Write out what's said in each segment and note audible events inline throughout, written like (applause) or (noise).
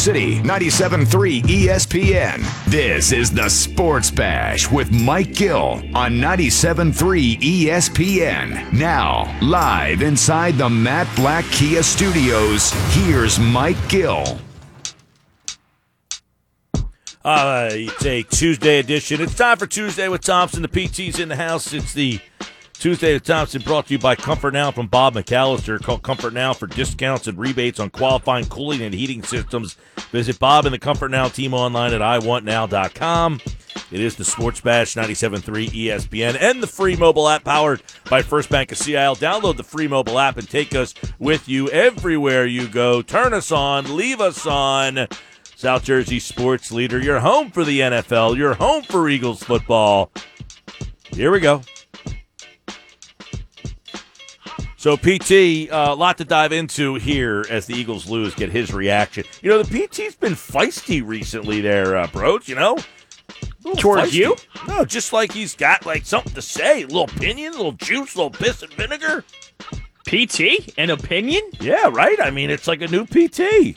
City, 97.3 ESPN. This is the Sports Bash with Mike Gill on 97.3 ESPN. Now, live inside the Matt Blatt Kia Studios, here's Mike Gill. Uh, it's a Tuesday edition. It's time for Tuesday with Thompson. The PT's in the house. It's the Tuesday with Thompson brought to you by Comfort Now from Bob McAllister. Call Comfort Now for discounts and rebates on qualifying cooling and heating systems. Visit Bob and the Comfort Now team online at iwantnow.com. It is the Sports Bash 97.3 ESPN and the free mobile app powered by First Bank of CIL. Download the free mobile app and take us with you everywhere you go. Turn us on, leave us on. South Jersey sports leader. You're home for the NFL. You're home for Eagles football. Here we go. So, PT, a uh, lot to dive into here as the Eagles lose, get his reaction. You know, the PT's been feisty recently there, uh, you know? Towards you? No, just like he's got like something to say, a little opinion, a little juice, a little piss and vinegar. PT? An opinion? Yeah, right? I mean, it's like a new PT.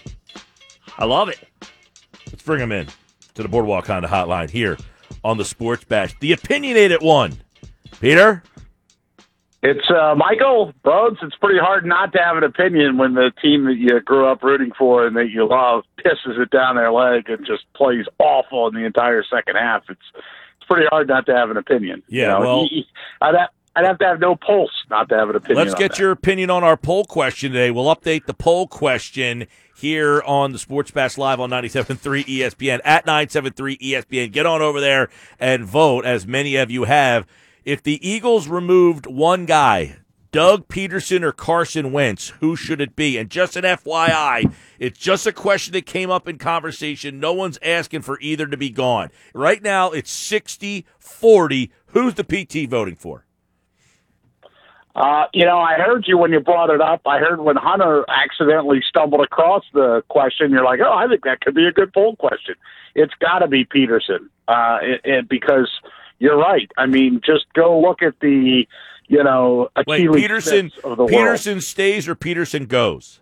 I love it. Let's bring him in to the Boardwalk Honda Hotline here on the Sports Bash. The opinionated one, Peter. It's uh, Michael Brodes. It's pretty hard not to have an opinion when the team that you grew up rooting for and that you love pisses it down their leg and just plays awful in the entire second half. It's it's pretty hard not to have an opinion. Yeah, you know? well, I'd have, I'd have to have no pulse not to have an opinion. Let's get that. your opinion on our poll question today. We'll update the poll question here on the Sports Bash Live on 97.3 ESPN at 973 ESPN. Get on over there and vote, as many of you have. If the Eagles removed one guy, Doug Pederson or Carson Wentz, who should it be? And just an FYI, it's just a question that came up in conversation. No one's asking for either to be gone. Right now, it's 60 40. Who's the PT voting for? Uh, you know, I heard you when you brought it up. I heard when Hunter accidentally stumbled across the question. You're like, oh, I think that could be a good poll question. It's got to be Pederson uh, it, it, because you're right. I mean, just go look at the, you know, Achilles Wait, the Pederson world. stays or Pederson goes.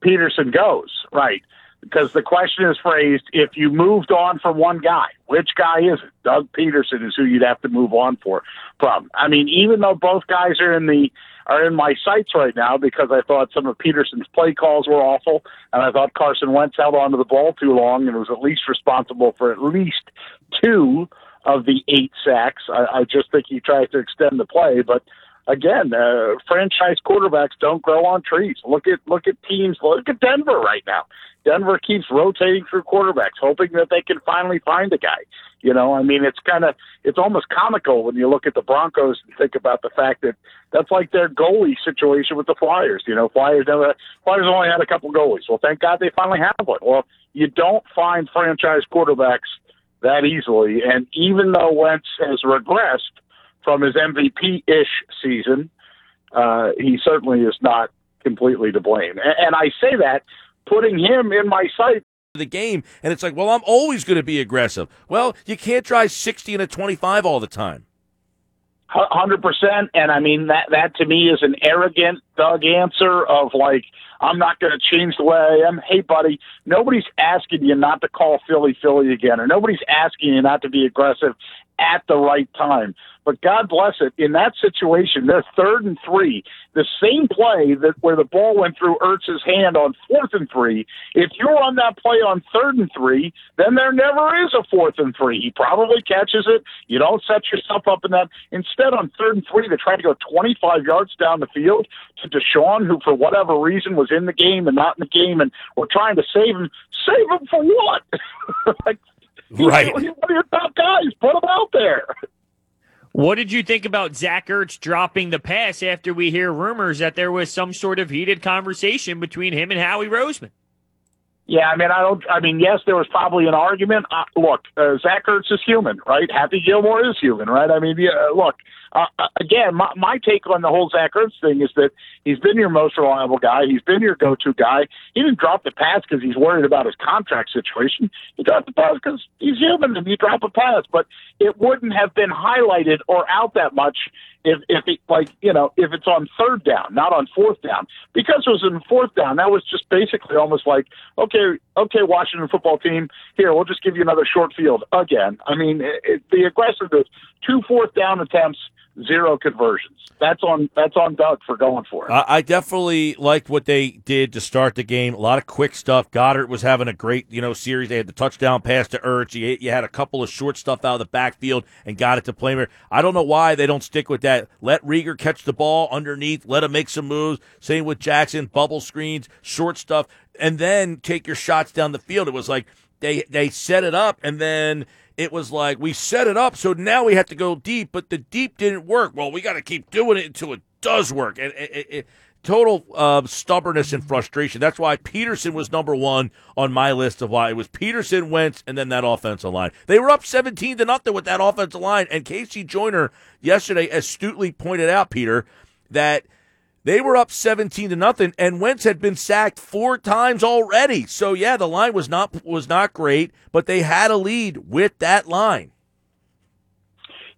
Pederson goes right because the question is phrased: if you moved on from one guy, which guy is it? Doug Pederson is who you'd have to move on for. From I mean, even though both guys are in the are in my sights right now because I thought some of Pederson's play calls were awful, and I thought Carson Wentz held onto the ball too long and was at least responsible for at least two of the eight sacks. I, I just think he tries to extend the play, but again, uh, franchise quarterbacks don't grow on trees. Look at look at teams. Look at Denver right now. Denver keeps rotating through quarterbacks, hoping that they can finally find a guy. You know, I mean, it's kind of it's almost comical when you look at the Broncos and think about the fact that that's like their goalie situation with the Flyers. You know, Flyers never Flyers only had a couple goalies. Well, thank God they finally have one. Well, you don't find franchise quarterbacks that easily, and even though Wentz has regressed from his MVP ish season, uh, he certainly is not completely to blame. And, and I say that putting him in my sight. The game, and it's like, well, I'm always going to be aggressive. Well, you can't drive 60 and a 25 all the time. Hundred percent, and I mean that. That to me is an arrogant Doug answer of like, I'm not going to change the way I am. Hey, buddy, nobody's asking you not to call Philly Philly again, or nobody's asking you not to be aggressive at the right time. But God bless it, in that situation, they're third and three. The same play that where the ball went through Ertz's hand on fourth and three. If you run that play on third and three, then there never is a fourth and three. He probably catches it. You don't set yourself up in that. Instead, on third and three, they're trying to go 25 yards down the field to DeSean, who for whatever reason was in the game and not in the game, and we're trying to save him. Save him for what? (laughs) like, Right. One of your top guys. Put him out there. What did you think about Zach Ertz dropping the pass after we hear rumors that there was some sort of heated conversation between him and Howie Roseman? Yeah, I mean, I don't. I mean, yes, there was probably an argument. Uh, look, uh, Zach Ertz is human, right? Happy Gilmore is human, right? I mean, yeah, look, uh, again, my, my take on the whole Zach Ertz thing is that he's been your most reliable guy. He's been your go-to guy. He didn't drop the pass because he's worried about his contract situation. He dropped the pass because he's human and you drop a pass. But it wouldn't have been highlighted or out that much if if it like you know if it's on third down, not on fourth down, because it was in fourth down. That was just basically almost like okay, okay, Washington football team, here we'll just give you another short field again. I mean, it, it, the aggressiveness, two fourth down attempts, zero conversions. That's on that's on Doug for going for it. I, definitely liked what they did to start the game. A lot of quick stuff. Goedert was having a great you know series. They had the touchdown pass to Ertz. You, you had a couple of short stuff out of the backfield and got it to Playmer. I don't know why they don't stick with that. Let Reagor catch the ball underneath. Let him make some moves. Same with Jackson. Bubble screens, short stuff, and then take your shots down the field. It was like they they set it up and then it was like we set it up, so now we have to go deep, but the deep didn't work. Well, we got to keep doing it until it does work. And it, it, it, total uh, stubbornness and frustration. That's why Pederson was number one on my list of why it was Pederson, Wentz, and then that offensive line. They were up seventeen to nothing with that offensive line, and Casey Joyner yesterday astutely pointed out, Peter, that they were up 17 to nothing, and Wentz had been sacked four times already. So yeah, the line was not was not great, but they had a lead with that line.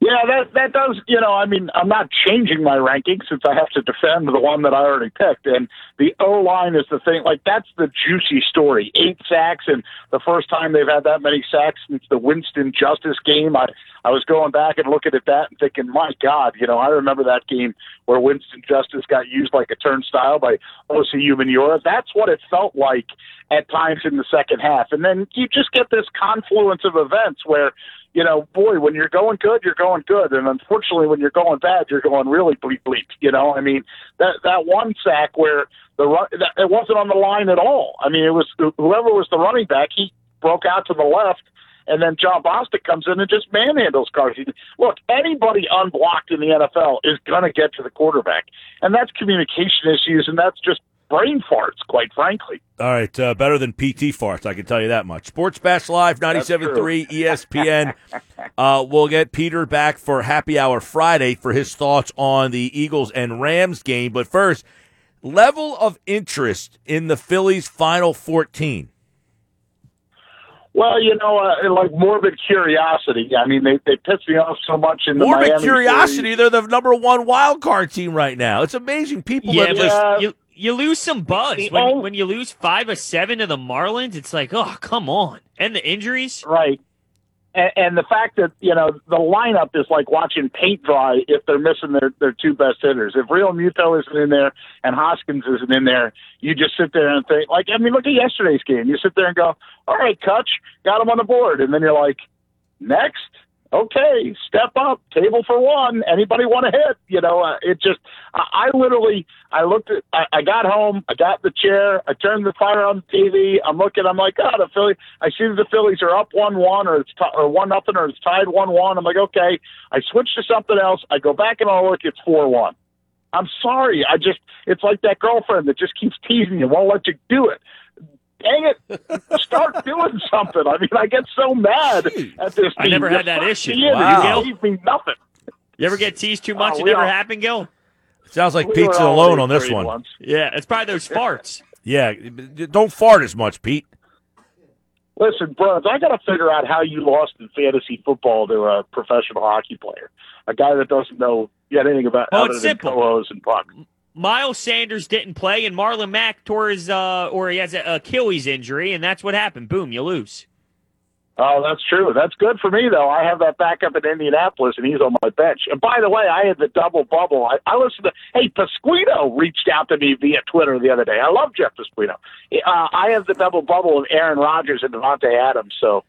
Yeah, that that does. You know, I mean, I'm not changing my ranking since I have to defend the one that I already picked, and the O line is the thing. Like that's the juicy story. Eight sacks, and the first time they've had that many sacks since the Winston Justice game. I I was going back and looking at that and thinking, my God, you know, I remember that game where Winston Justice got used like a turnstile by Osi Umenyiora. That's what it felt like at times in the second half, and then you just get this confluence of events where you know, boy, when you're going good, you're going good, and unfortunately, when you're going bad, you're going really bleep bleep. You know, I mean, that that one sack where the run, that, it wasn't on the line at all. I mean, it was whoever was the running back, he broke out to the left. And then Jon Bostic comes in and just manhandles Carson. Look, anybody unblocked in the NFL is going to get to the quarterback. And that's communication issues, and that's just brain farts, quite frankly. All right, uh, better than PT farts, I can tell you that much. Sports Bash Live, 97.3 ESPN. uh, we'll get Peter back for Happy Hour Friday for his thoughts on the Eagles and Rams game. But first, level of interest in the Phillies' final 14. Well, you know, uh, like morbid curiosity. I mean, they they piss me off so much in the morbid Miami curiosity. series. They're the number one wild card team right now. It's amazing. People Yeah, that but listen- you, you lose some buzz when, only- when you lose five or seven to the Marlins. It's like, oh, come on, and the injuries. Right. And, and the fact that you know the lineup is like watching paint dry if they're missing their their two best hitters. If Realmuto isn't in there and Hoskins isn't in there, you just sit there and think like I mean, look at yesterday's game. You sit there and go, "All right, Kutch, got him on the board," and then you're like, "Next, okay, step up, table for one. Anybody want to hit?" You know, uh, it just I, I literally I looked at I, I got home, I got the chair, I turned the fire on the TV. I'm looking, I'm like, oh, the Philly. I see the Phillies are up one one or it's t- or one nothing or it's tied one one. I'm like, okay. I switch to something else. I go back and I look, it's four one. I'm sorry. I just it's like that girlfriend that just keeps teasing you, won't let you do it. Dang it! Start doing something. I mean, I get so mad at this. I never team. had that issue. suck me in. Wow. You gave me nothing. You ever get teased too much? Oh, it never all- happened, Gil. Sounds like We Pete's alone on this one. once. Yeah, it's probably those farts. Yeah, don't fart as much, Pete. Listen, bros, I got to figure out how you lost in fantasy football to a professional hockey player, a guy that doesn't know yet anything about Oh, other it's than simple. colos and puck. Miles Sanders didn't play, and Marlon Mack tore his uh, or he has an Achilles injury, and that's what happened. Boom, you lose. Oh, that's true. That's good for me, though. I have that backup in Indianapolis, and he's on my bench. And by the way, I had the double bubble. I, I listened to. Hey, Pasquino reached out to me via Twitter the other day. I love Jeff Pasquino. Uh, I have the double bubble of Aaron Rodgers and Davante Adams, so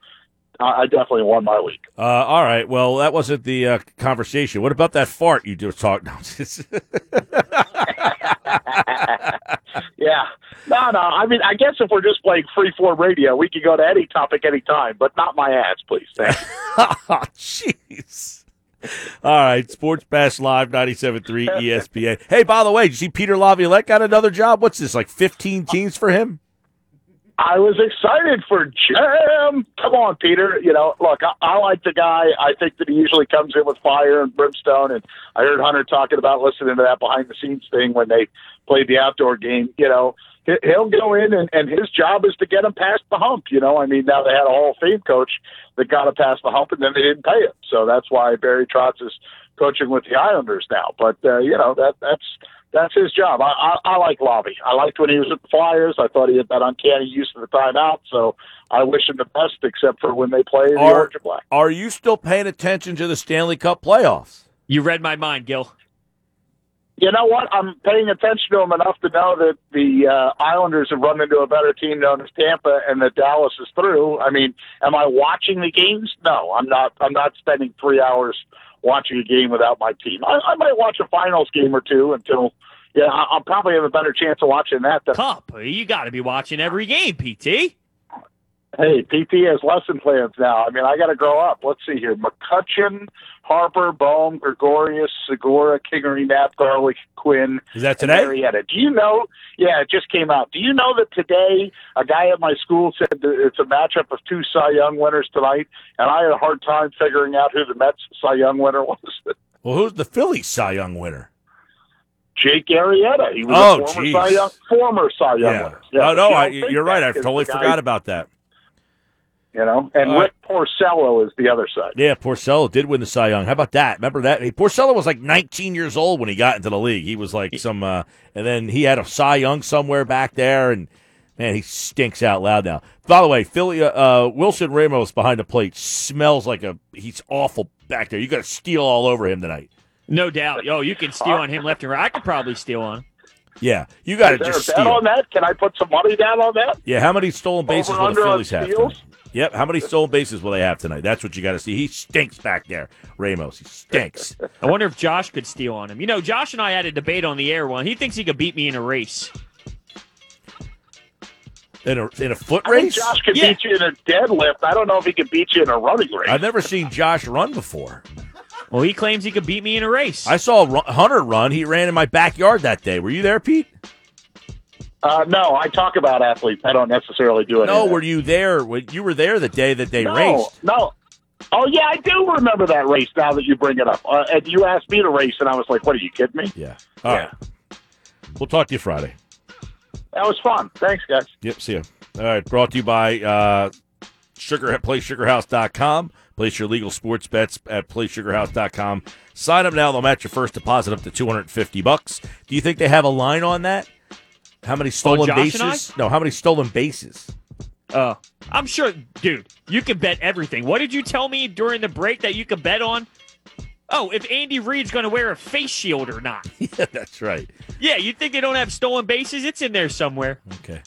uh, I definitely won my week. Uh, all right. Well, that wasn't the uh, conversation. What about that fart you (laughs) just talked? (laughs) (laughs) Yeah. No, no. I mean, I guess if we're just playing free form radio, we could go to any topic anytime, but not my ass, please. Thank (laughs) oh, jeez. All right, Sports Bash Live 97.3 ESPN. Hey, by the way, did you see Peter Laviolette got another job? What's this, like 15 teams for him? I was excited for Jam. Come on, Peter. You know, look, I, I like the guy. I think that he usually comes in with fire and brimstone. And I heard Hunter talking about listening to that behind the scenes thing when they played the outdoor game. You know, he- he'll go in and, and his job is to get him past the hump. You know, I mean, now they had a Hall of Fame coach that got him past the hump, and then they didn't pay him. So that's why Barry Trotz is coaching with the Islanders now. But uh, you know, that that's that's his job. I, I, I like Lobby. I liked when he was at the Flyers. I thought he had that uncanny use of the timeout. So I wish him the best, except for when they play the Are- Orange and Black. Are you still paying attention to the Stanley Cup playoffs? You read my mind, Gil. You know what? I'm paying attention to him enough to know that the uh, Islanders have run into a better team known as Tampa, and that Dallas is through. I mean, am I watching the games? No, I'm not. I'm not spending three hours watching a game without my team. I, I might watch a finals game or two until. Yeah, I'll probably have a better chance of watching that. Than, Cup. You got to be watching every game, PT. Hey, PT has lesson plans now. I mean, I got to grow up. Let's see here: McCutcheon, Harper, Bohm, Gregorius, Segura, Kingery, Knapp, Garlick, Quinn. Is that today? Marietta. Do you know? Yeah, it just came out. Do you know that today a guy at my school said that it's a matchup of two Cy Young winners tonight, and I had a hard time figuring out who the Mets Cy Young winner (laughs) was. Well, who's the Phillies Cy Young winner? Jake Arrieta. He was Oh, a former geez. Cy Young, former Cy Young Yeah. winner. oh, no, I, you're right. I totally forgot about that. You know, and All right. Rick Porcello is the other side. Yeah, Porcello did win the Cy Young. How about that? Remember that? Hey, Porcello was like 19 years old when he got into the league. He was like some, uh, and then he had a Cy Young somewhere back there, and man, he stinks out loud now. By the way, Philly, uh, uh, Wilson Ramos behind the plate smells like a he's awful back there. You got to steal all over him tonight. No doubt. Yo, you can steal on him left and right. I could probably steal on him. Yeah, you got to just steal. on that? Can I put some money down on that? Yeah, how many stolen bases Over will the Phillies have? Tonight? Yep, how many stolen bases will they have tonight? That's what you got to see. He stinks back there, Ramos. He stinks. I wonder if Josh could steal on him. You know, Josh and I had a debate on the air one. He thinks he could beat me in a race. in a in a foot I think race. Josh could Yeah. beat you in a deadlift. I don't know if he could beat you in a running race. I've never seen Josh run before. Well, he claims he could beat me in a race. I saw Ru- Hunter run. He ran in my backyard that day. Were you there, Pete? Uh, no, I talk about athletes. I don't necessarily do it. No, were you there? You were there the day that they no, raced. No. Oh yeah, I do remember that race. Now that you bring it up, uh, and you asked me to race, and I was like, "What are you kidding me?" Yeah. All right. We'll talk to you Friday. That was fun. Thanks, guys. Yep. See you. All right. Brought to you by uh, Sugar at PlaySugarHouse.com. Place your legal sports bets at PlaySugarHouse.com. Sign up now. They'll match your first deposit up to 250 bucks. Do you think they have a line on that? How many oh, stolen Josh and I? bases? No, how many stolen bases? Oh, I'm sure, dude. You can bet everything. What did you tell me during the break that you could bet on? Oh, if Andy Reid's going to wear a face shield or not. (laughs) yeah, that's right. Yeah, you think they don't have stolen bases? It's in there somewhere. Okay.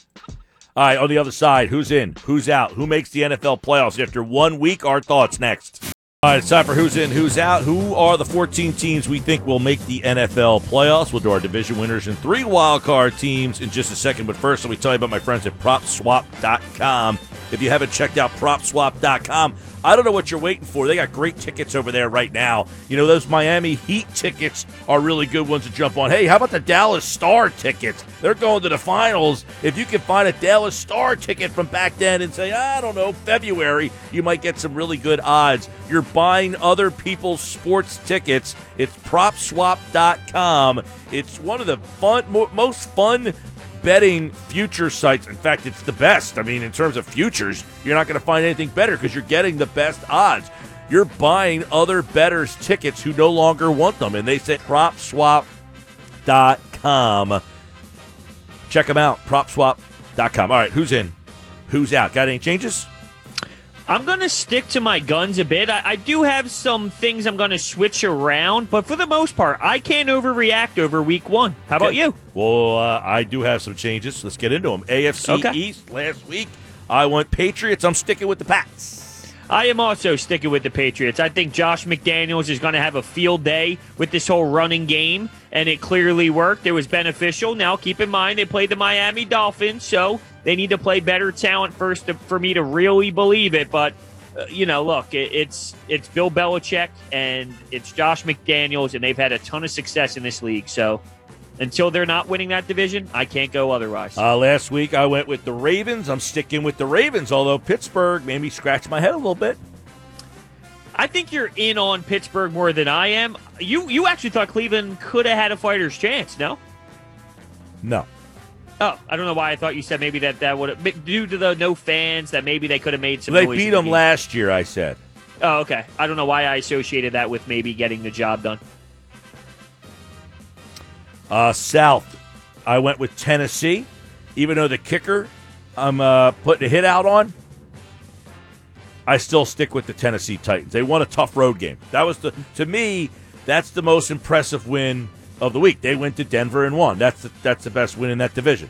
All right, on the other side, who's in? Who's out? Who makes the NFL playoffs after one week? Our thoughts next. All right, it's time for who's in, who's out. Who are the 14 teams we think will make the NFL playoffs? We'll do our division winners and three wild card teams in just a second. But first, let me tell you about my friends at PropSwap.com. If you haven't checked out PropSwap.com, I don't know what you're waiting for. They got great tickets over there right now. You know, those Miami Heat tickets are really good ones to jump on. Hey, how about the Dallas Star tickets? They're going to the finals. If you can find a Dallas Star ticket from back then and say, I don't know, February, you might get some really good odds. You're buying other people's sports tickets. It's propswap.com. It's one of the fun, most fun betting future sites. In fact, it's the best. I mean, in terms of futures, you're not going to find anything better because you're getting the best odds. You're buying other bettors tickets who no longer want them, and they say propswap.com. Check them out, propswap.com. All right, who's in? Who's out? Got any changes? I'm going to stick to my guns a bit. I, I do have some things I'm going to switch around, but for the most part, I can't overreact over week one. How about Okay. you? Well, uh, I do have some changes. Let's get into them. AFC Okay. East last week, I went Patriots. I'm sticking with the Pats. I am also sticking with the Patriots. I think Josh McDaniels is going to have a field day with this whole running game, and it clearly worked. It was beneficial. Now, keep in mind, they played the Miami Dolphins, so they need to play better talent first to, for me to really believe it. But, uh, you know, look, it, it's it's Bill Belichick and it's Josh McDaniels, and they've had a ton of success in this league. So until they're not winning that division, I can't go otherwise. Uh, last week, I went with the Ravens. I'm sticking with the Ravens, although Pittsburgh made me scratch my head a little bit. I think you're in on Pittsburgh more than I am. You you actually thought Cleveland could have had a fighter's chance, no? No. Oh, I don't know why I thought you said maybe that that would have due to the no fans that maybe they could have made some. They beat the them last year, I said. Oh, okay. I don't know why I associated that with maybe getting the job done. Uh, South, I went with Tennessee, even though the kicker I'm uh, putting a hit out on. I still stick with the Tennessee Titans. They won a tough road game. That was the to me. That's the most impressive win of the week. They went to Denver and won. That's the, that's the best win in that division.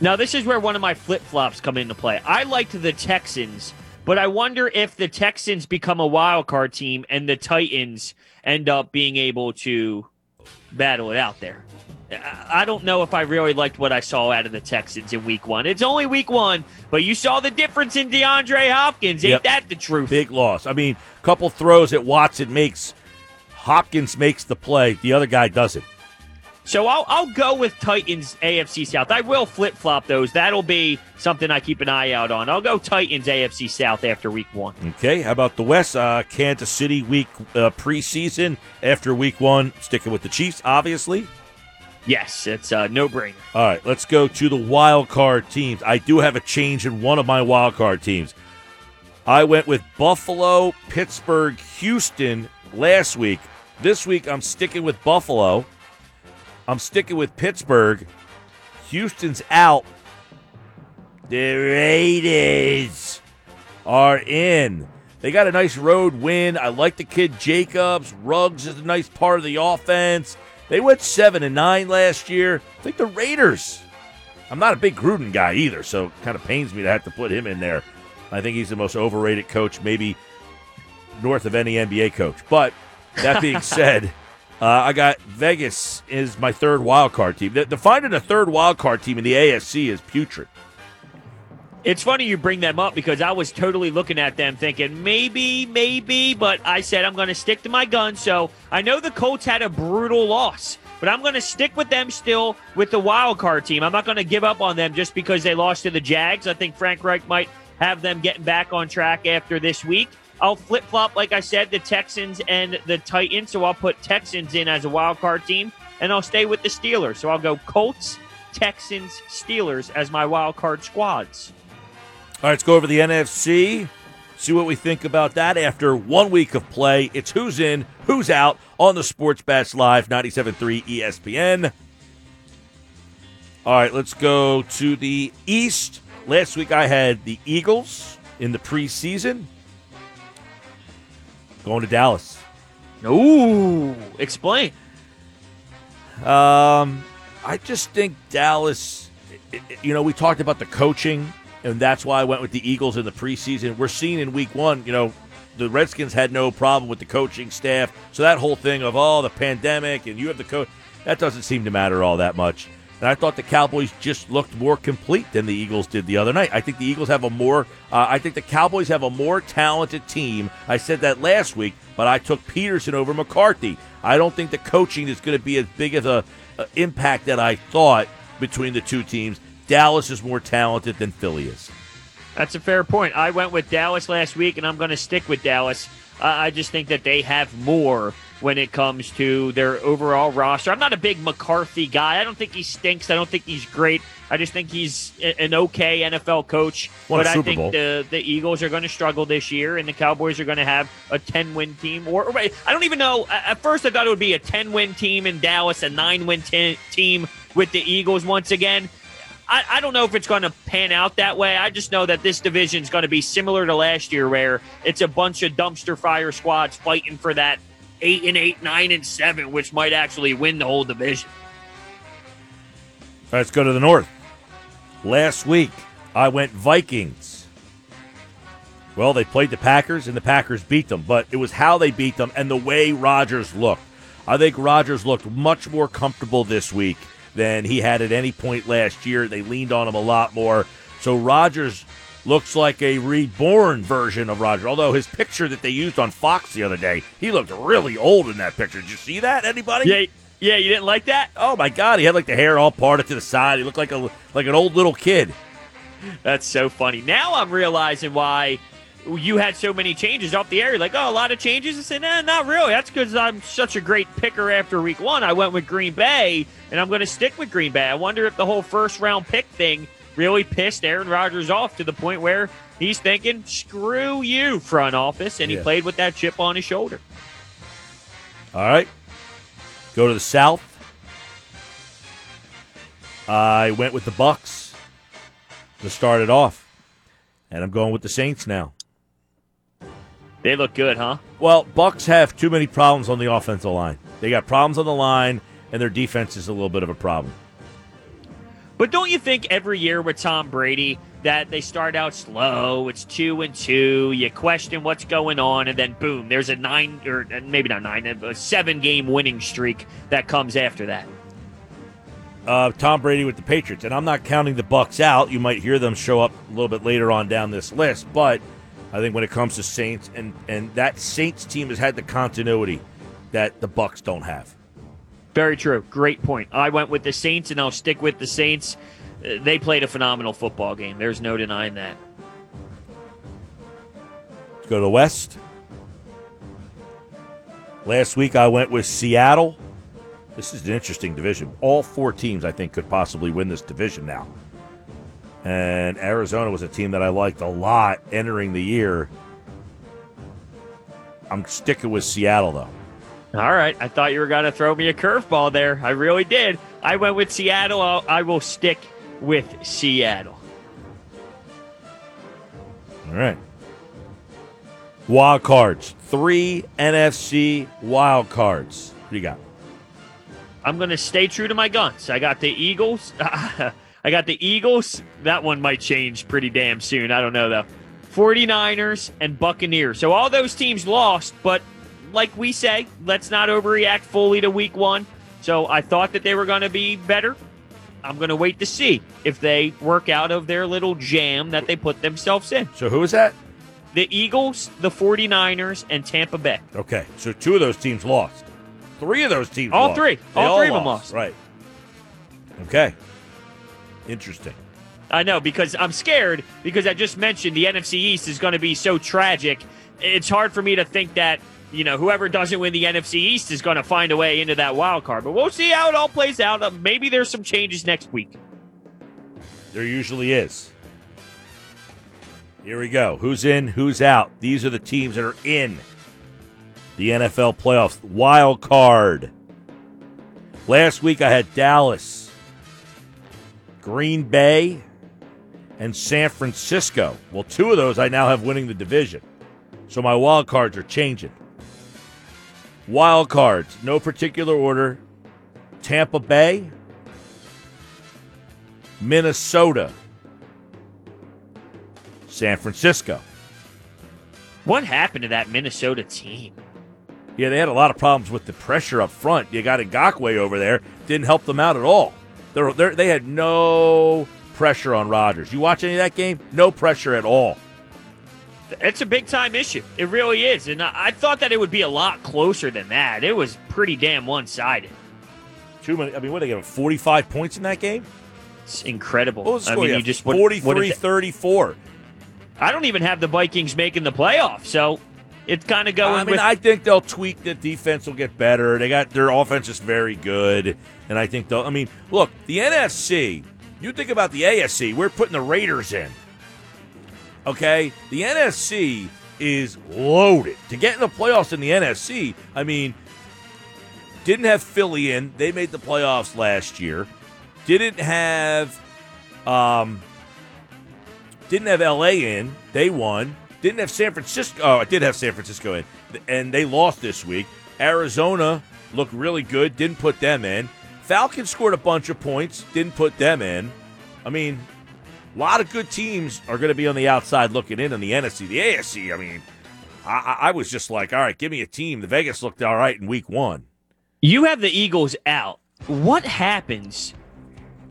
Now, this is where one of my flip flops come into play. I liked the Texans, but I wonder if the Texans become a wild card team and the Titans end up being able to battle it out there. I don't know if I really liked what I saw out of the Texans in week one. It's only week one, but you saw the difference in DeAndre Hopkins. Ain't Yep. that the truth? Big loss. I mean, a couple throws that Watson makes. Hopkins makes the play. The other guy doesn't. So I'll, I'll go with Titans AFC South. I will flip flop those. That'll be something I keep an eye out on. I'll go Titans AFC South after week one. Okay, how about the West? Uh, Kansas City week uh, preseason after week one, sticking with the Chiefs, obviously. Yes, it's a no brainer. All right, let's go to the wild card teams. I do have a change in one of my wild card teams. I went with Buffalo, Pittsburgh, Houston last week. This week I'm sticking with Buffalo. I'm sticking with Pittsburgh. Houston's out. The Raiders are in. They got a nice road win. I like the kid Jacobs. Ruggs is a nice part of the offense. They went seven and nine last year. I think the Raiders. I'm not a big Gruden guy either, so it kind of pains me to have to put him in there. I think he's the most overrated coach, maybe north of any NBA coach. But that being (laughs) said, uh, I got Vegas is my third wild card team. The, the finding a third wild card team in the AFC is putrid. It's funny you bring them up because I was totally looking at them thinking maybe, maybe, but I said I'm going to stick to my gun. So I know the Colts had a brutal loss, but I'm going to stick with them still with the wild card team. I'm not going to give up on them just because they lost to the Jags. I think Frank Reich might have them getting back on track after this week. I'll flip flop, like I said, the Texans and the Titans. So I'll put Texans in as a wild card team, and I'll stay with the Steelers. So I'll go Colts, Texans, Steelers as my wild card squads. All right, let's go over the NFC. See what we think about that after one week of play. It's who's in, who's out on the Sports Bash Live 97.3 ESPN. All right, let's go to the East. Last week I had the Eagles in the preseason. Going to Dallas. Ooh, explain. Um, I just think Dallas. You know, we talked about the coaching, and that's why I went with the Eagles in the preseason. We're seeing in Week One, you know, the Redskins had no problem with the coaching staff, so that whole thing of oh the pandemic and you have the coach that doesn't seem to matter all that much. And I thought the Cowboys just looked more complete than the Eagles did the other night. I think the Eagles have a more, uh, I think the Cowboys have a more talented team. I said that last week, but I took Pederson over McCarthy. I don't think the coaching is going to be as big of a, a impact that I thought between the two teams. Dallas is more talented than Philly is. That's a fair point. I went with Dallas last week, and I'm going to stick with Dallas. Uh, I just think that they have more when it comes to their overall roster. I'm not a big McCarthy guy. I don't think he stinks. I don't think he's great. I just think he's an okay NFL coach. Won but I think Bowl. the the Eagles are going to struggle this year, and the Cowboys are going to have a 10 win team. Or, or I don't even know. At first, I thought it would be a 10 win team in Dallas, a nine win team with the Eagles once again. I, I don't know if it's going to pan out that way. I just know that this division is going to be similar to last year, where it's a bunch of dumpster fire squads fighting for that eight and eight, nine and seven, which might actually win the whole division. Let's go to the North. Last week, I went Vikings. Well, they played the Packers, and the Packers beat them, but it was how they beat them and the way Rodgers looked. I think Rodgers looked much more comfortable this week than he had at any point last year. They leaned on him a lot more. So Rodgers looks like a reborn version of Roger. Although his picture that they used on Fox the other day, he looked really old in that picture. Did you see that? Anybody? Yeah, yeah, you didn't like that? Oh my God, he had like the hair all parted to the side. He looked like a like an old little kid. That's so funny. Now I'm realizing why you had so many changes off the air. You're like, oh, a lot of changes. I said, nah, not really. That's because I'm such a great picker after week one. I went with Green Bay, and I'm going to stick with Green Bay. I wonder if the whole first round pick thing really pissed Aaron Rodgers off to the point where he's thinking, screw you, front office. And he Yeah. played with that chip on his shoulder. All right, go to the South. I went with the Bucs to start it off, and I'm going with the Saints now. They look good, huh? Well, Bucs have too many problems on the offensive line. They got problems on the line, and their defense is a little bit of a problem. But don't you think every year with Tom Brady that they start out slow, it's two and two, you question what's going on, and then boom, there's a nine or maybe not nine, a seven game winning streak that comes after that. Uh, Tom Brady with the Patriots, and I'm not counting the Bucs out. You might hear them show up a little bit later on down this list, but I think when it comes to Saints and and that Saints team has had the continuity that the Bucs don't have. Very true. Great point. I went with the Saints, and I'll stick with the Saints. Uh, They played a phenomenal football game. There's no denying that. Let's go to the West. Last week I went with Seattle. This is an interesting division. All four teams I think could possibly win this division now. And Arizona was a team that I liked a lot entering the year. I'm sticking with Seattle though. All right. I thought you were going to throw me a curveball there. I really did. I went with Seattle. I'll, I will stick with Seattle. All right. Wild cards. Three NFC wild cards. What do you got? I'm going to stay true to my guns. I got the Eagles. (laughs) I got the Eagles. That one might change pretty damn soon. I don't know, though. 49ers and Buccaneers. So all those teams lost, but like we say, let's not overreact fully to week one. So I thought that they were going to be better. I'm going to wait to see if they work out of their little jam that they put themselves in. So who is that? The Eagles, the 49ers, and Tampa Bay. Okay, so two of those teams lost. Three of those teams All lost. three. They All three of them lost. Right. Okay. Interesting. I know because I'm scared because I just mentioned the NFC East is going to be so tragic. It's hard for me to think that you know whoever doesn't win the NFC East is going to find a way into that wild card. But we'll see how it all plays out. Uh, maybe there's some changes next week. There usually is. Here we go. Who's in, who's out? These are the teams that are in the NFL playoffs. Wild card. Last week I had Dallas, Green Bay, and San Francisco. Well, two of those I now have winning the division. So my wild cards are changing. Wild cards, no particular order. Tampa Bay, Minnesota, San Francisco. What happened to that Minnesota team? Yeah, they had a lot of problems with the pressure up front. You got Ngakoue over there, didn't help them out at all. They're, they're, they had no pressure on Rodgers. You watch any of that game? No pressure at all. It's a big time issue. It really is. And I, thought that it would be a lot closer than that. It was pretty damn one sided. Too many. I mean, what they give him? 45 points in that game? It's incredible. What was I mean, Yeah, you just what- 43 what is it? 34. I don't even have the Vikings making the playoffs, so it's kind of going I mean, with. I think they'll tweak the defense will get better. They got their offense is very good, and I think they'll. I mean, look, the NFC. You think about the AFC. We're putting the Raiders in. Okay, the NFC is loaded to get in the playoffs in the NFC. I mean, didn't have Philly in. They made the playoffs last year. Didn't have, um, didn't have LA in. They won. Didn't have San Francisco. Oh, I did have San Francisco in, and they lost this week. Arizona looked really good. Didn't put them in. Falcons scored a bunch of points. Didn't put them in. I mean, a lot of good teams are going to be on the outside looking in on the NFC. The AFC. I mean, I, I was just like, all right, give me a team. The Vegas looked all right in week one. You have the Eagles out. What happens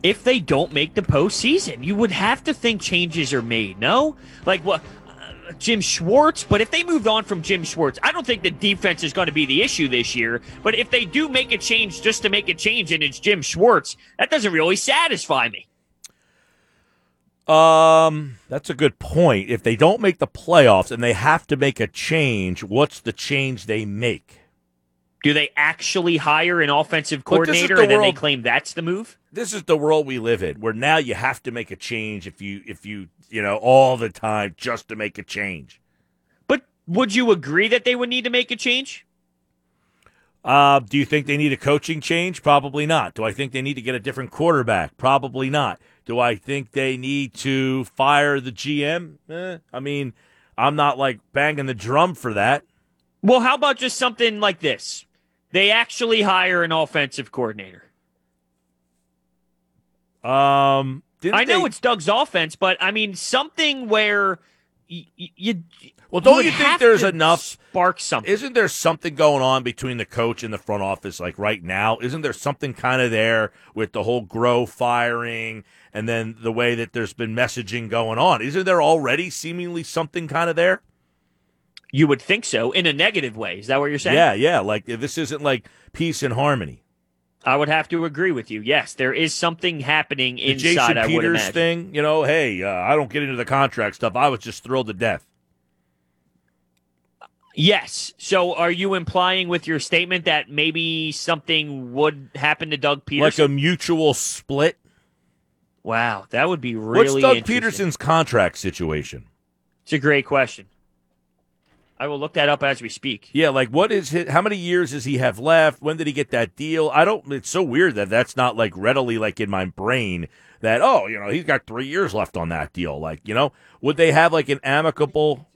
if they don't make the postseason? You would have to think changes are made, no? Like what? uh, Jim Schwartz, but if they moved on from Jim Schwartz, I don't think the defense is going to be the issue this year. But if they do make a change just to make a change and it's Jim Schwartz, that doesn't really satisfy me. Um, that's a good point. If they don't make the playoffs and they have to make a change, what's the change they make? Do they actually hire an offensive But this is coordinator the and then they claim that's the move? This is the world we live in, where now you have to make a change if you if you you know all the time just to make a change. But would you agree that they would need to make a change? Uh, do you think they need a coaching change? Probably not. Do I think they need to get a different quarterback? Probably not. Do I think they need to fire the GM? Eh, I mean, I'm not like banging the drum for that. Well, how about just something like this? They actually hire an offensive coordinator. Um, I know they, it's Doug's offense, but I mean something where you. you well, don't you, you think there's enough spark something? Isn't there something going on between the coach and the front office, like right now? Isn't there something kind of there with the whole grow firing and then the way that there's been messaging going on? Isn't there already seemingly something kind of there? You would think so in a negative way. Is that what you're saying? Yeah, yeah. Like this isn't like peace and harmony. I would have to agree with you. Yes, there is something happening the inside. Jason Peters thing, you know. Hey, uh, I don't get into the contract stuff. I was just thrilled to death. Yes. So, are you implying with your statement that maybe something would happen to Doug Pederson, like a mutual split? Wow, that would be really. What's Doug Pederson's contract situation? It's a great question. I will look that up as we speak. Yeah, like what is his, how many years does he have left? When did he get that deal? I don't. It's so weird that that's not like readily like in my brain that oh you know he's got three years left on that deal. Like you know would they have like an amicable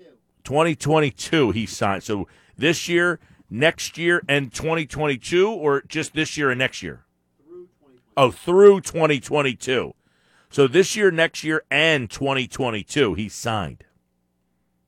2022 he signed? So this year, next year, and 2022, or just this year and next year? Oh, through 2022. So this year, next year, and 2022, he signed.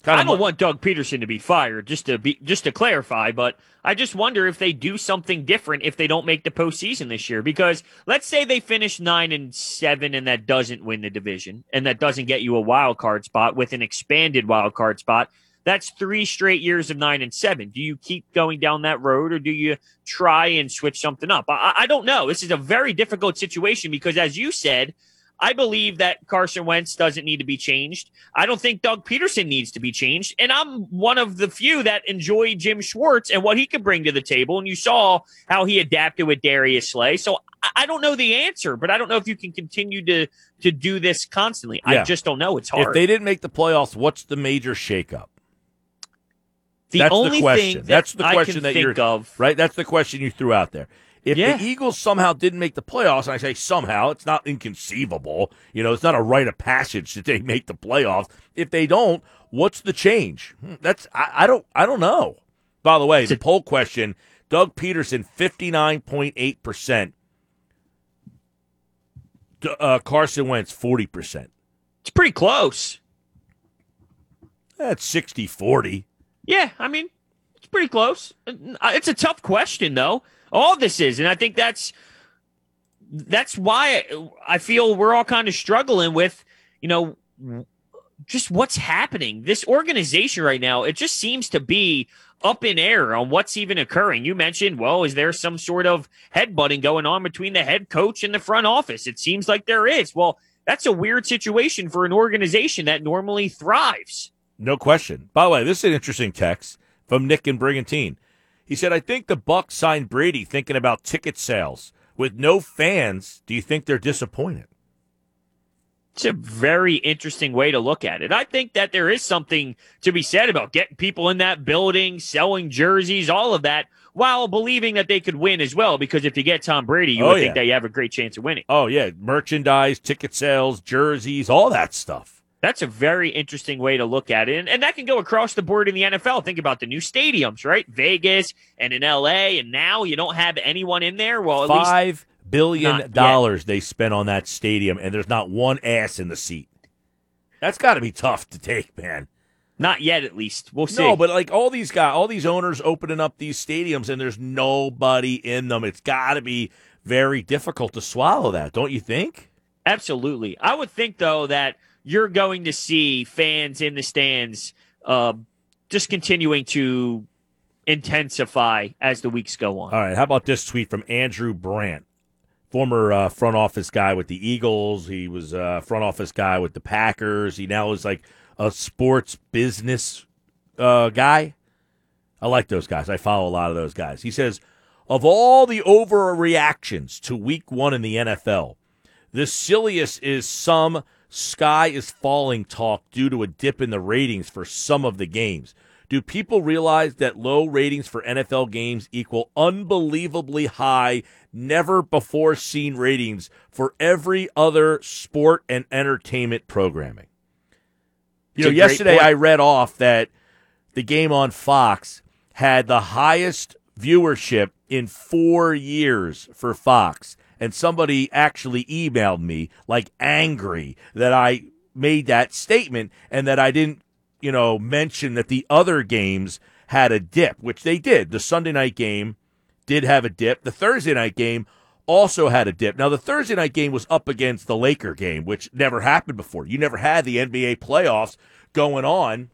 Kind I don't want Doug Pederson to be fired, just to be just to clarify, but I just wonder if they do something different if they don't make the postseason this year. Because let's say they finish nine and seven and that doesn't win the division and that doesn't get you a wild card spot with an expanded wild card spot. That's three straight years of nine and seven. Do you keep going down that road or do you try and switch something up? I, I don't know. This is a very difficult situation because, as you said, I believe that Carson Wentz doesn't need to be changed. I don't think Doug Pederson needs to be changed. And I'm one of the few that enjoy Jim Schwartz and what he could bring to the table. And you saw how he adapted with Darius Slay. So I don't know the answer, but I don't know if you can continue to to do this constantly. Yeah. I just don't know. It's hard. If they didn't make the playoffs, what's the major shakeup? The That's only the question. That That's the question that you're of. right. That's the question you threw out there. If yeah. the Eagles somehow didn't make the playoffs, and I say somehow, it's not inconceivable. You know, it's not a rite of passage that they (laughs) make the playoffs. If they don't, what's the change? Hmm, that's I, I don't I don't know. By the way, the poll question: Doug Pederson, fifty nine point eight percent. Uh, Carson Wentz forty percent. It's pretty close. That's 60 40. Yeah, I mean, it's pretty close. Uh, it's a tough question, though all this is, and I think that's that's why I feel we're all kind of struggling with, you know, just what's happening. This organization right now, it just seems to be up in air on what's even occurring. You mentioned, well, is there some sort of headbutting going on between the head coach and the front office? It seems like there is. Well, that's a weird situation for an organization that normally thrives. No question. By the way, this is an interesting text from Nick and Brigantine. He said, I think the Bucs signed Brady thinking about ticket sales. With no fans, do you think they're disappointed? It's a very interesting way to look at it. I think that there is something to be said about getting people in that building, selling jerseys, all of that, while believing that they could win as well. Because if you get Tom Brady, you oh, would yeah. think that you have a great chance of winning. Oh, yeah. Merchandise, ticket sales, jerseys, all that stuff. That's a very interesting way to look at it. And, and, that can go across the board in the NFL. Think about the new stadiums, right? Vegas and in LA. And now you don't have anyone in there. Well, five billion dollars they spent on that stadium, and there's not one ass in the seat. That's got to be tough to take, man. Not yet, at least. We'll see. No, but like all these guys, all these owners opening up these stadiums, and there's nobody in them. It's got to be very difficult to swallow that, don't you think? Absolutely. I would think though that you're going to see fans in the stands uh, just continuing to intensify as the weeks go on. All right. How about this tweet from Andrew Brandt, former uh, front office guy with the Eagles. He was a uh, front office guy with the Packers. He now is like a sports business uh, guy. I like those guys. I follow a lot of those guys. He says, of all the overreactions to week one in the NFL, the silliest is some sky is falling talk due to a dip in the ratings for some of the games. Do people realize that low ratings for NFL games equal unbelievably high, never before seen ratings for every other sport and entertainment programming? You know, It's great yesterday. I read off that the game on Fox had the highest viewership in four years for Fox. And somebody actually emailed me, like angry, that I made that statement and that I didn't, you know, mention that the other games had a dip, which they did. The Sunday night game did have a dip. The Thursday night game also had a dip. Now, the Thursday night game was up against the Laker game, which never happened before. You never had the NBA playoffs going on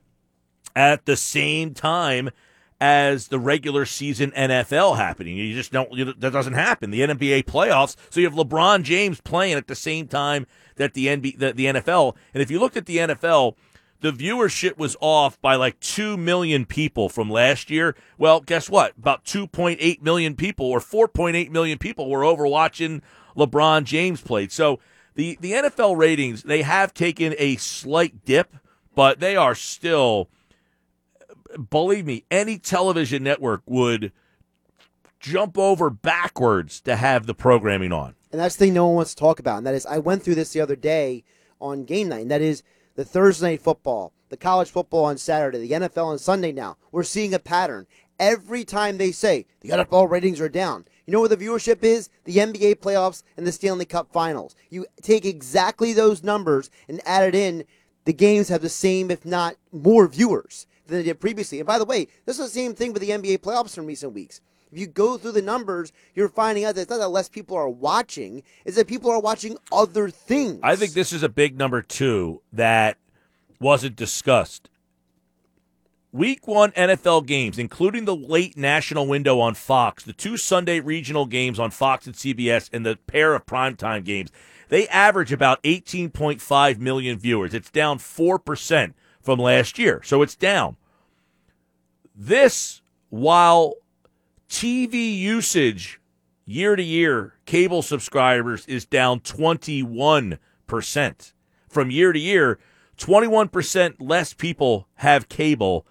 at the same time as the regular season NFL happening. You just don't, you, that doesn't happen. The NBA playoffs, so you have LeBron James playing at the same time that the, NBA, the, the NFL. And if you looked at the NFL, the viewership was off by like 2 million people from last year. Well, guess what? About 2.8 million people or 4.8 million people were over watching LeBron James played. So the, the NFL ratings, they have taken a slight dip, but they are still believe me, any television network would jump over backwards to have the programming on. And that's the thing no one wants to talk about. And that is, I went through this the other day on game night. And that is the Thursday night football, the college football on Saturday, the NFL on Sunday now. We're seeing a pattern. Every time they say the NFL ratings are down, you know where the viewership is? The NBA playoffs and the Stanley Cup finals. You take exactly those numbers and add it in. The games have the same, if not more, viewers than they did previously. And by the way, this is the same thing with the NBA playoffs in recent weeks. If you go through the numbers, you're finding out that it's not that less people are watching, it's that people are watching other things. I think this is a big number two that wasn't discussed. Week one NFL games, including the late national window on Fox, the two Sunday regional games on Fox and CBS, and the pair of primetime games, they average about 18.5 million viewers. It's down 4% from last year. So it's down. This, while TV usage year to year, cable subscribers is down 21%. From year to year, 21% less people have cable.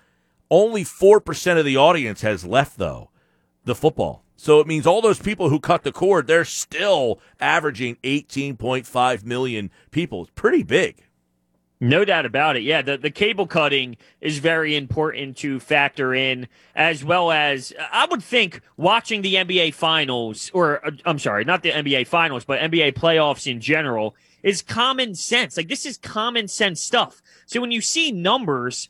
Only 4% of the audience has left, though, the football. So it means all those people who cut the cord, they're still averaging 18.5 million people. It's pretty big. No doubt about it. Yeah, the, the cable cutting is very important to factor in, as well as I would think watching the NBA finals, or uh, I'm sorry, not the NBA finals, but NBA playoffs in general, is common sense. Like, this is common sense stuff. So when you see numbers,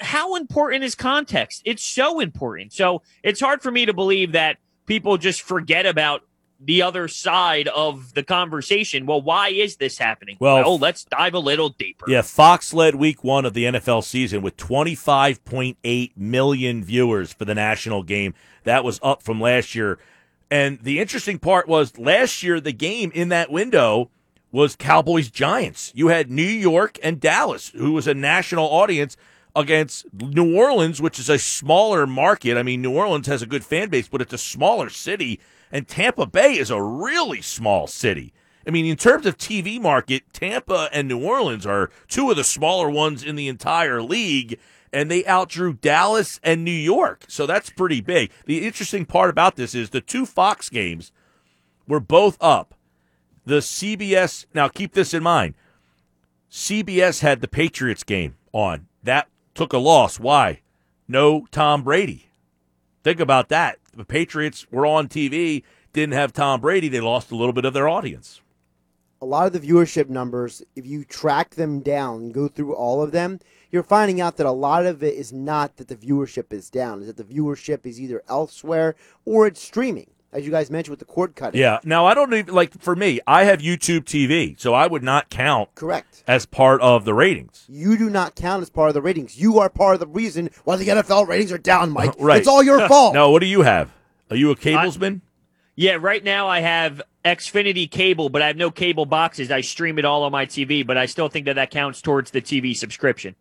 how important is context? It's so important. So it's hard for me to believe that people just forget about the other side of the conversation. Well, why is this happening? Well, oh, let's dive a little deeper. Yeah, Fox led week one of the NFL season with 25.8 million viewers for the national game. That was up from last year. And the interesting part was last year, the game in that window was Cowboys Giants. You had New York and Dallas, who was a national audience against New Orleans, which is a smaller market. I mean, New Orleans has a good fan base, but it's a smaller city. And Tampa Bay is a really small city. I mean, in terms of TV market, Tampa and New Orleans are two of the smaller ones in the entire league, and they outdrew Dallas and New York. So that's pretty big. The interesting part about this is the two Fox games were both up. The CBS, now keep this in mind, CBS had the Patriots game on. That took a loss. Why? No Tom Brady. Think about that. The Patriots were on TV, didn't have Tom Brady. They lost a little bit of their audience. a lot of the viewership numbers, if you track them down go through all of them, you're finding out that a lot of it is not that the viewership is down, is that the viewership is either elsewhere or it's streaming, as you guys mentioned with the cord cutting. Yeah. Now I don't even like for me. I have YouTube TV, so I would not count Correct. as part of the ratings. You do not count as part of the ratings. You are part of the reason why the NFL ratings are down, Mike. (laughs) Right. It's all your (laughs) fault. No, what do you have? Are you a cablesman? Yeah, right now I have Xfinity cable, but I have no cable boxes. I stream it all on my TV, but I still think that that counts towards the TV subscription.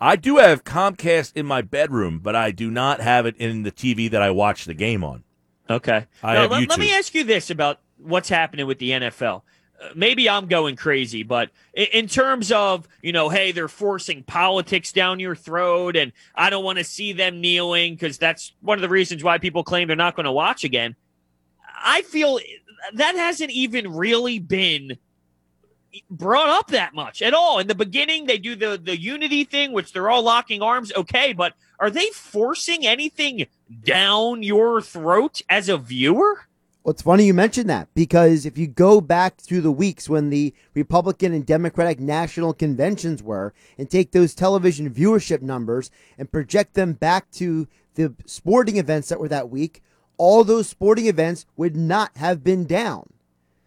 I do have Comcast in my bedroom, but I do not have it in the TV that I watch the game on. Okay. I Now, let, let me ask you this about what's happening with the NFL. Uh, maybe I'm going crazy, but in terms of, you know, hey, they're forcing politics down your throat and I don't want to see them kneeling because that's one of the reasons why people claim they're not going to watch again. I feel that hasn't even really been brought up that much at all. In the beginning, they do the the unity thing, which they're all locking arms. Okay, but are they forcing anything down your throat as a viewer? Well, it's funny you mentioned that because if you go back to the weeks when the Republican and Democratic national conventions were and take those television viewership numbers and project them back to the sporting events that were that week, all those sporting events would not have been down.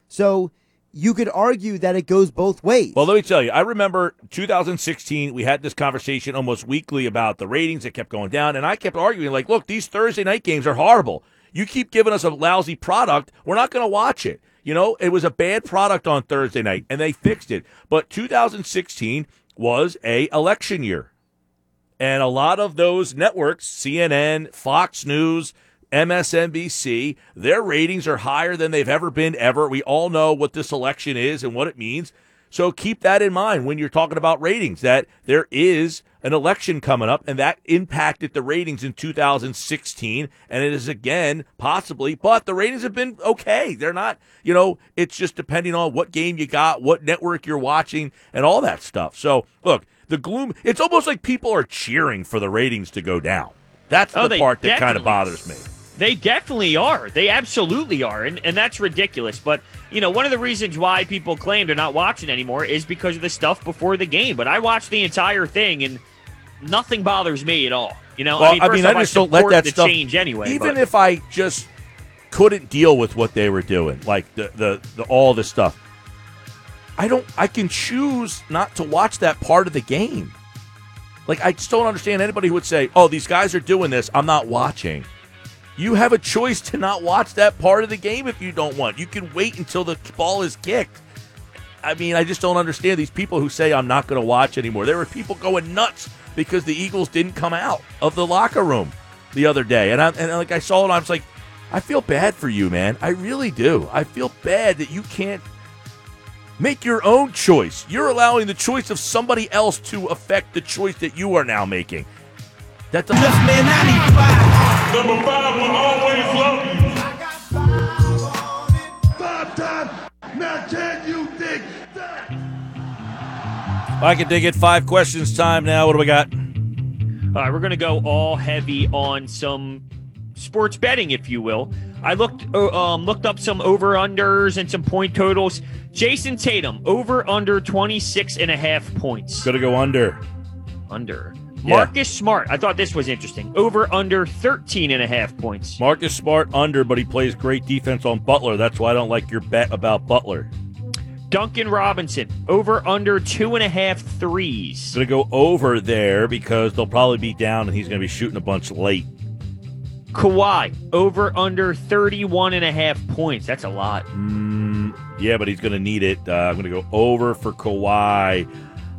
So you could argue that it goes both ways. Well, let me tell you, I remember 2016, we had this conversation almost weekly about the ratings that kept going down, and I kept arguing, like, look, these Thursday night games are horrible. You keep giving us a lousy product, we're not going to watch it. You know, it was a bad product on Thursday night, and they fixed it. But 2016 was a election year, and a lot of those networks, CNN, Fox News, MSNBC, their ratings are higher than they've ever been ever. We all know what this election is and what it means. So keep that in mind when you're talking about ratings, that there is an election coming up, and that impacted the ratings in 2016, and it is again possibly, but the ratings have been okay. They're not, you know, it's just depending on what game you got, what network you're watching, and all that stuff. So look, the gloom, it's almost like people are cheering for the ratings to go down. That's Oh, the part that kind of bothers me. They definitely are. They absolutely are. And, and that's ridiculous. But, you know, one of the reasons why people claim they're not watching anymore is because of the stuff before the game. But I watched the entire thing and nothing bothers me at all. You know, Well, I mean, first off, just don't let that stuff change anyway. Even but- if I just couldn't deal with what they were doing, like the, the the all this stuff, I don't. I can choose not to watch that part of the game. Like I just don't understand anybody who would say, "Oh, these guys are doing this. I'm not watching." You have a choice to not watch that part of the game if you don't want. You can wait until the ball is kicked. I mean, I just don't understand these people who say I'm not going to watch anymore. There were people going nuts because the Eagles didn't come out of the locker room the other day, and I and like I saw it, I was like, I feel bad for you, man. I really do. I feel bad that you can't make your own choice. You're allowing the choice of somebody else to affect the choice that you are now making. That doesn't. Number five will always love you. Five times. Now can you dig that? I can dig it. Five questions time now. What do we got? All right, we're going to go all heavy on some sports betting, if you will. I looked uh, um, looked up some over unders and some point totals. Jayson Tatum over under 26 and a half points. Gonna go under. Under. Yeah. Marcus Smart. I thought this was interesting. Over under 13 and a half points. Marcus Smart under, but he plays great defense on Butler. That's why I don't like your bet about Butler. Duncan Robinson over under two and a half threes. Gonna go over there because they'll probably be down and he's gonna be shooting a bunch late. Kawhi over under 31 and a half points. That's a lot. Mm, yeah, but he's gonna need it. Uh, I'm gonna go over for Kawhi.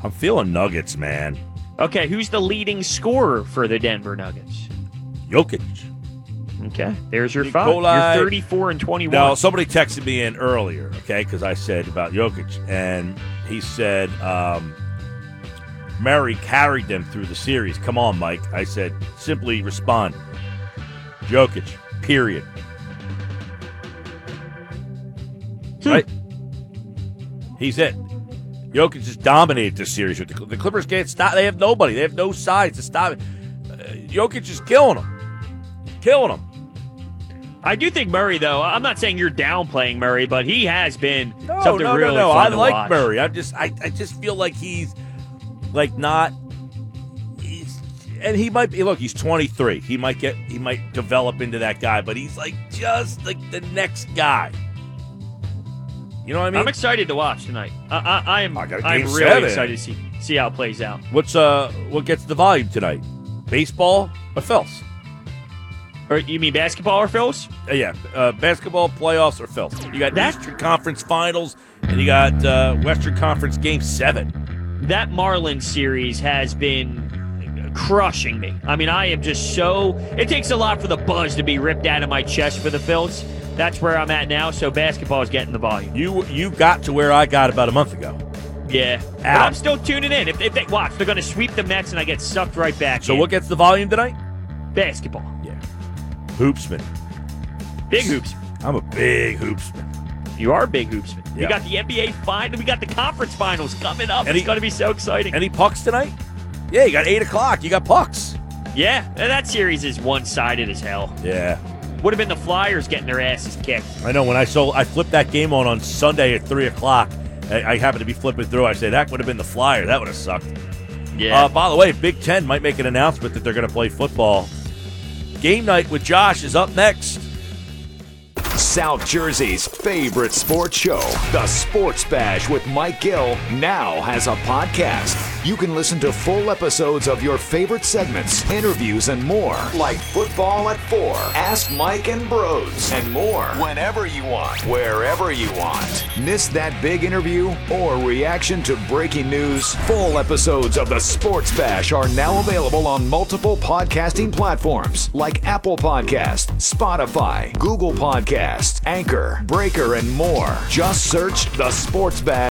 I'm feeling Nuggets, man. Okay, who's the leading scorer for the Denver Nuggets? Jokic. Okay, there's your five. Nikolai- You're 34 and 21. Now, somebody texted me in earlier, okay, because I said about Jokic, and he said um, Murray carried them through the series. Come on, Mike. I said, simply respond. Jokic, period. Right? He's it. Jokic just dominated this series. With the, the Clippers can't stop. They have nobody. They have no sides to stop it. Uh, Jokic is killing them. Killing them. I do think Murray, though. I'm not saying you're downplaying Murray, but he has been No, something no, really no, no. I like watch. Murray. I just, I, I just feel like he's like not. He's, and he might be. Look, he's 23. He might get. He might develop into that guy, but he's like just like the next guy. You know what I mean? I'm excited to watch tonight. I, I, am. I got I'm game really seven. excited to see see how it plays out. What's uh, what gets the volume tonight? Baseball or Phils? Or you mean basketball or Phils? Uh, yeah, uh, basketball playoffs or Phils. You got That- Eastern Conference Finals, and you got uh, Western Conference Game Seven. That Marlins series has been crushing me. I mean, I am just so. It takes a lot for the buzz to be ripped out of my chest for the Phils. That's where I'm at now. So basketball is getting the volume. You you got to where I got about a month ago. Yeah, but I'm still tuning in. If, if they watch, they're going to sweep the Mets, and I get sucked right back. So in. what gets the volume tonight? basketball? Yeah. Hoopsman. Big hoops. I'm a big hoopsman. You are a big hoopsman. Yeah. We got the NBA final. We got the conference finals coming up. Any- it's going to be so exciting. Any pucks tonight? Yeah, you got eight o'clock. You got pucks. yeah, and that series is one-sided as hell. Yeah. Would have been the Flyers getting their asses kicked. I know when I saw I flipped that game on on Sunday at three o'clock. I, I happened to be flipping through. I said that would have been the flyer. That would have sucked. Yeah. Uh, by the way, Big Ten might make an announcement that they're going to play football. Game night with Josh is up next. South Jersey's favorite sports show, The Sports Bash with Mike Gill, now has a podcast. You can listen to full episodes of your favorite segments, interviews, and more, like Football at 4, Ask Mike and Brodes, and more, whenever you want, wherever you want. Miss that big interview or reaction to breaking news? Full episodes of The Sports Bash are now available on multiple podcasting platforms like Apple Podcast, Spotify, Google Podcast, Anchor, Breaker, and more. Just search The Sports Bash